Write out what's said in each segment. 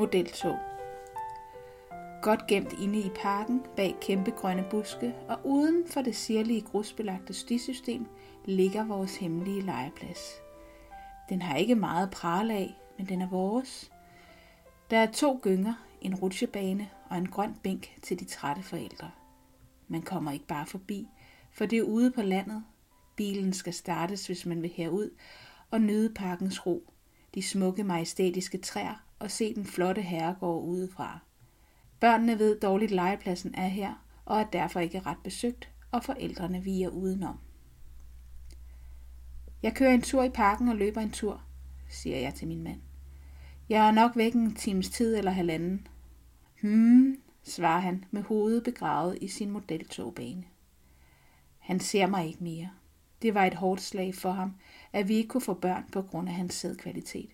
modeltog. Godt gemt inde i parken bag kæmpe grønne buske og uden for det sirlige grusbelagte stisystem ligger vores hemmelige legeplads. Den har ikke meget pral af, men den er vores. Der er to gynger, en rutsjebane og en grøn bænk til de trætte forældre. Man kommer ikke bare forbi, for det er ude på landet. Bilen skal startes, hvis man vil herud, og nyde parkens ro, de smukke majestætiske træer og se den flotte herregård udefra. Børnene ved dårligt legepladsen er her, og er derfor ikke ret besøgt, og forældrene viger udenom. Jeg kører en tur i parken og løber en tur, siger jeg til min mand. Jeg er nok væk en times tid eller halvanden. Hmm, svarer han med hovedet begravet i sin modeltogbane. Han ser mig ikke mere. Det var et hårdt slag for ham, at vi ikke kunne få børn på grund af hans sædkvalitet.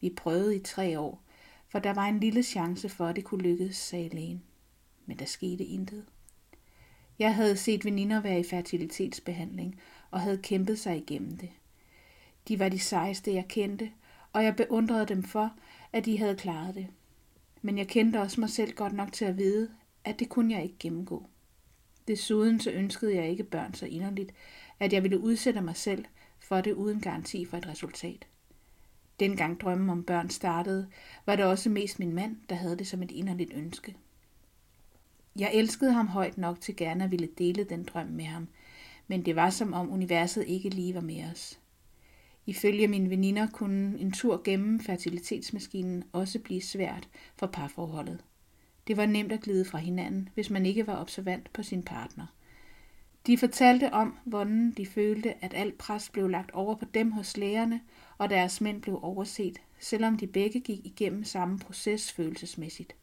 Vi prøvede i tre år, for der var en lille chance for, at det kunne lykkes, sagde lægen. Men der skete intet. Jeg havde set veninder være i fertilitetsbehandling og havde kæmpet sig igennem det. De var de sejeste, jeg kendte, og jeg beundrede dem for, at de havde klaret det. Men jeg kendte også mig selv godt nok til at vide, at det kunne jeg ikke gennemgå. Desuden så ønskede jeg ikke børn så inderligt, at jeg ville udsætte mig selv for det uden garanti for et resultat. Dengang drømmen om børn startede, var det også mest min mand, der havde det som et inderligt ønske. Jeg elskede ham højt nok til gerne at ville dele den drøm med ham, men det var som om universet ikke lige var med os. Ifølge mine veninder kunne en tur gennem fertilitetsmaskinen også blive svært for parforholdet. Det var nemt at glide fra hinanden, hvis man ikke var observant på sin partner. De fortalte om, hvordan de følte, at alt pres blev lagt over på dem hos lægerne, og deres mænd blev overset, selvom de begge gik igennem samme proces følelsesmæssigt.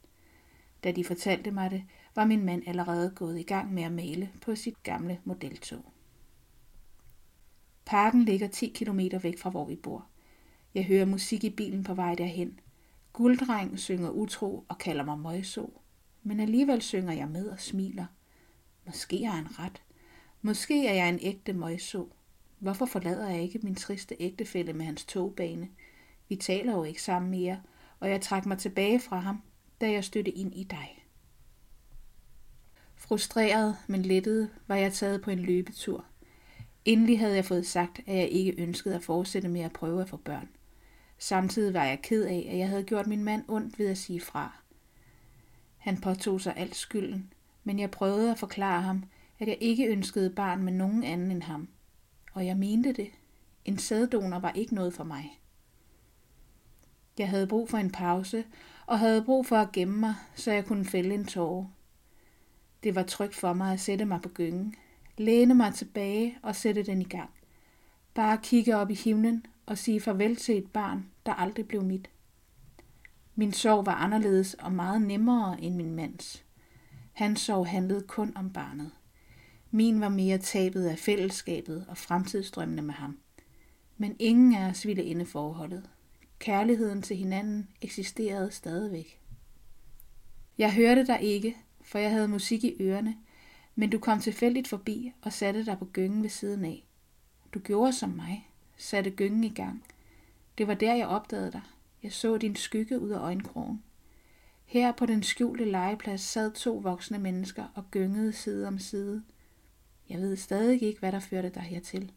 Da de fortalte mig det, var min mand allerede gået i gang med at male på sit gamle modeltog. Parken ligger 10 km væk fra, hvor vi bor. Jeg hører musik i bilen på vej derhen. Gulddreng synger utro og kalder mig møjso. Men alligevel synger jeg med og smiler. Måske har han ret. Måske er jeg en ægte møjso. Hvorfor forlader jeg ikke min triste ægtefælle med hans togbane? Vi taler jo ikke sammen mere, og jeg trak mig tilbage fra ham, da jeg stødte ind i dig. Frustreret, men lettet, var jeg taget på en løbetur. Endelig havde jeg fået sagt, at jeg ikke ønskede at fortsætte med at prøve at få børn. Samtidig var jeg ked af, at jeg havde gjort min mand ondt ved at sige fra. Han påtog sig alt skylden, men jeg prøvede at forklare ham, at jeg ikke ønskede barn med nogen anden end ham. Og jeg mente det. En sæddonor var ikke noget for mig. Jeg havde brug for en pause, og havde brug for at gemme mig, så jeg kunne fælde en tåre. Det var trygt for mig at sætte mig på gyngen, læne mig tilbage og sætte den i gang. Bare kigge op i himlen og sige farvel til et barn, der aldrig blev mit. Min sorg var anderledes og meget nemmere end min mands. Hans sorg handlede kun om barnet. Min var mere tabet af fællesskabet og fremtidsdrømmene med ham. Men ingen af os ville ende forholdet. Kærligheden til hinanden eksisterede stadigvæk. Jeg hørte dig ikke, for jeg havde musik i ørerne, men du kom tilfældigt forbi og satte dig på gyngen ved siden af. Du gjorde som mig, satte gyngen i gang. Det var der, jeg opdagede dig. Jeg så din skygge ud af øjenkrogen. Her på den skjulte legeplads sad to voksne mennesker og gyngede side om side. Jeg ved stadig ikke, hvad der førte dig hertil.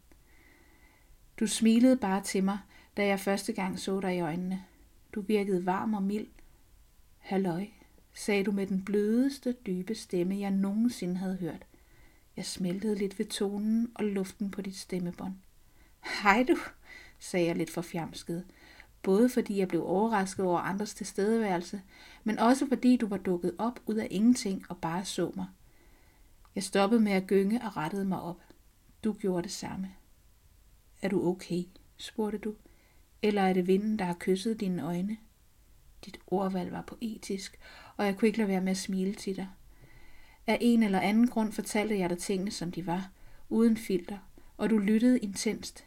Du smilede bare til mig, da jeg første gang så dig i øjnene. Du virkede varm og mild. Halløj, sagde du med den blødeste, dybe stemme, jeg nogensinde havde hørt. Jeg smeltede lidt ved tonen og luften på dit stemmebånd. Hej du, sagde jeg lidt forfjamsket, både fordi jeg blev overrasket over andres tilstedeværelse, men også fordi du var dukket op ud af ingenting og bare så mig. Jeg stoppede med at gynge og rettede mig op. Du gjorde det samme. Er du okay? spurgte du. Eller er det vinden, der har kysset dine øjne? Dit ordvalg var poetisk, og jeg kunne ikke lade være med at smile til dig. Af en eller anden grund fortalte jeg dig tingene, som de var, uden filter, og du lyttede intenst.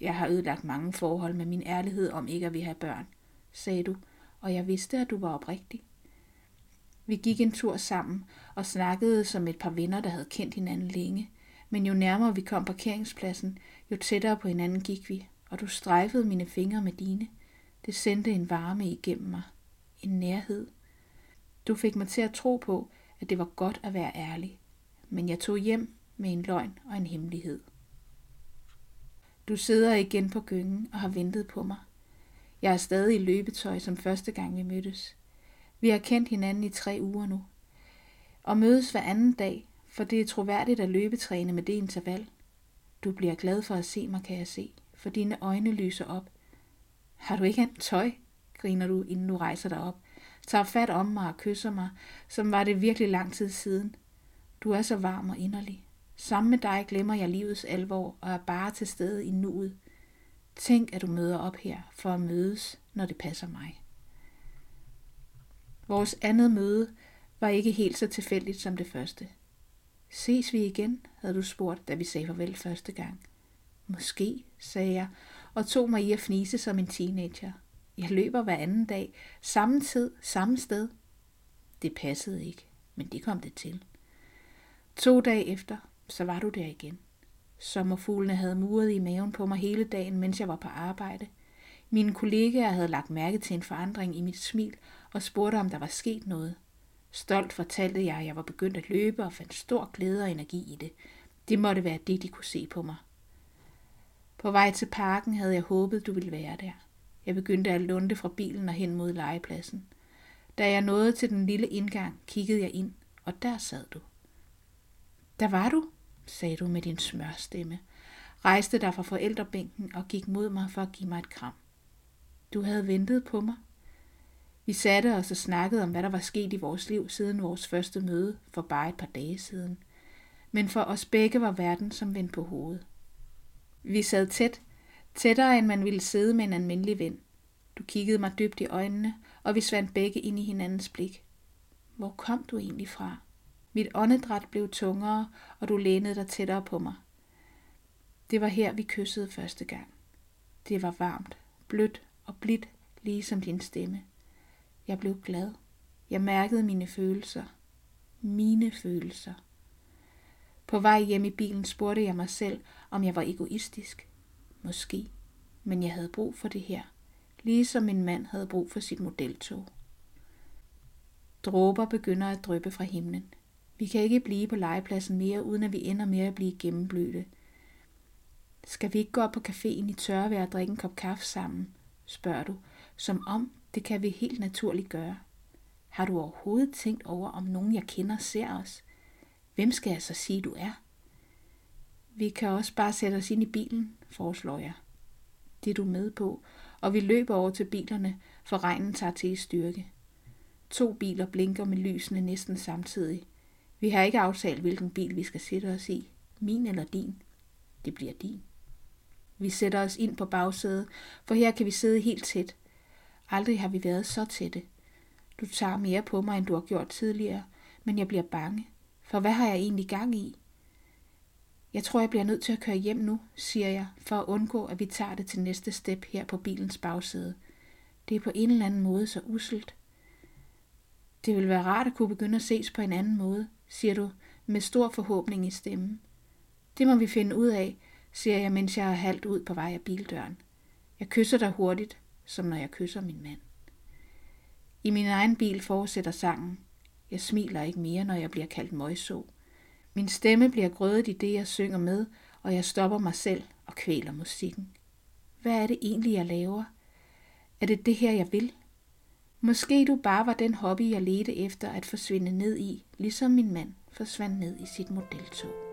Jeg har ødelagt mange forhold med min ærlighed om ikke at vi have børn, sagde du, og jeg vidste, at du var oprigtig. Vi gik en tur sammen og snakkede som et par venner, der havde kendt hinanden længe, men jo nærmere vi kom parkeringspladsen, jo tættere på hinanden gik vi, og du strejfede mine fingre med dine. Det sendte en varme igennem mig. en nærhed. Du fik mig til at tro på, at det var godt at være ærlig, men jeg tog hjem med en løgn og en hemmelighed. Du sidder igen på gyngen og har ventet på mig. Jeg er stadig i løbetøj som første gang vi mødtes. Vi har kendt hinanden i tre uger nu. Og mødes hver anden dag, for det er troværdigt at løbetræne med det interval. Du bliver glad for at se mig, kan jeg se, for dine øjne lyser op. Har du ikke andet tøj? griner du, inden du rejser dig op. Tager fat om mig og kysser mig, som var det virkelig lang tid siden. Du er så varm og inderlig. Sammen med dig glemmer jeg livets alvor og er bare til stede i nuet. Tænk, at du møder op her for at mødes, når det passer mig. Vores andet møde var ikke helt så tilfældigt som det første. Ses vi igen, havde du spurgt, da vi sagde farvel første gang. Måske, sagde jeg, og tog mig i at fnise som en teenager. Jeg løber hver anden dag, samme tid, samme sted. Det passede ikke, men det kom det til. To dage efter, så var du der igen. Sommerfuglene havde muret i maven på mig hele dagen, mens jeg var på arbejde. Mine kollegaer havde lagt mærke til en forandring i mit smil og spurgte, om der var sket noget. Stolt fortalte jeg, at jeg var begyndt at løbe og fandt stor glæde og energi i det. Det måtte være det, de kunne se på mig. På vej til parken havde jeg håbet, du ville være der. Jeg begyndte at lunde fra bilen og hen mod legepladsen. Da jeg nåede til den lille indgang, kiggede jeg ind, og der sad du. Der var du, sagde du med din smørstemme, rejste dig fra forældrebænken og gik mod mig for at give mig et kram. Du havde ventet på mig. Vi satte os og snakkede om, hvad der var sket i vores liv siden vores første møde for bare et par dage siden. Men for os begge var verden som vendt på hovedet. Vi sad tæt, tættere end man ville sidde med en almindelig ven. Du kiggede mig dybt i øjnene, og vi svandt begge ind i hinandens blik. Hvor kom du egentlig fra? Mit åndedræt blev tungere, og du lænede dig tættere på mig. Det var her, vi kyssede første gang. Det var varmt, blødt og blidt, ligesom din stemme. Jeg blev glad. Jeg mærkede mine følelser. Mine følelser. På vej hjem i bilen spurgte jeg mig selv, om jeg var egoistisk. Måske. Men jeg havde brug for det her. Ligesom min mand havde brug for sit modeltog. Dråber begynder at dryppe fra himlen. Vi kan ikke blive på legepladsen mere, uden at vi ender med at blive gennemblødte. Skal vi ikke gå op på caféen i tørvejr og drikke en kop kaffe sammen? Spørger du, som om det kan vi helt naturligt gøre. Har du overhovedet tænkt over, om nogen jeg kender ser os? Hvem skal jeg så sige, du er? Vi kan også bare sætte os ind i bilen, foreslår jeg. Det er du med på, og vi løber over til bilerne, for regnen tager til i styrke. To biler blinker med lysene næsten samtidig. Vi har ikke aftalt, hvilken bil vi skal sætte os i. Min eller din. Det bliver din. Vi sætter os ind på bagsædet, for her kan vi sidde helt tæt. Aldrig har vi været så tætte. Du tager mere på mig, end du har gjort tidligere, men jeg bliver bange. For hvad har jeg egentlig gang i? Jeg tror, jeg bliver nødt til at køre hjem nu, siger jeg, for at undgå, at vi tager det til næste step her på bilens bagsæde. Det er på en eller anden måde så uselt. Det vil være rart at kunne begynde at ses på en anden måde, siger du med stor forhåbning i stemmen. Det må vi finde ud af, siger jeg, mens jeg er halvt ud på vej af bildøren. Jeg kysser dig hurtigt, som når jeg kysser min mand. I min egen bil fortsætter sangen. Jeg smiler ikke mere, når jeg bliver kaldt møjså. Min stemme bliver grødet i det, jeg synger med, og jeg stopper mig selv og kvæler musikken. Hvad er det egentlig, jeg laver? Er det det her, jeg vil? Måske du bare var den hobby, jeg ledte efter at forsvinde ned i, ligesom min mand forsvandt ned i sit modeltog.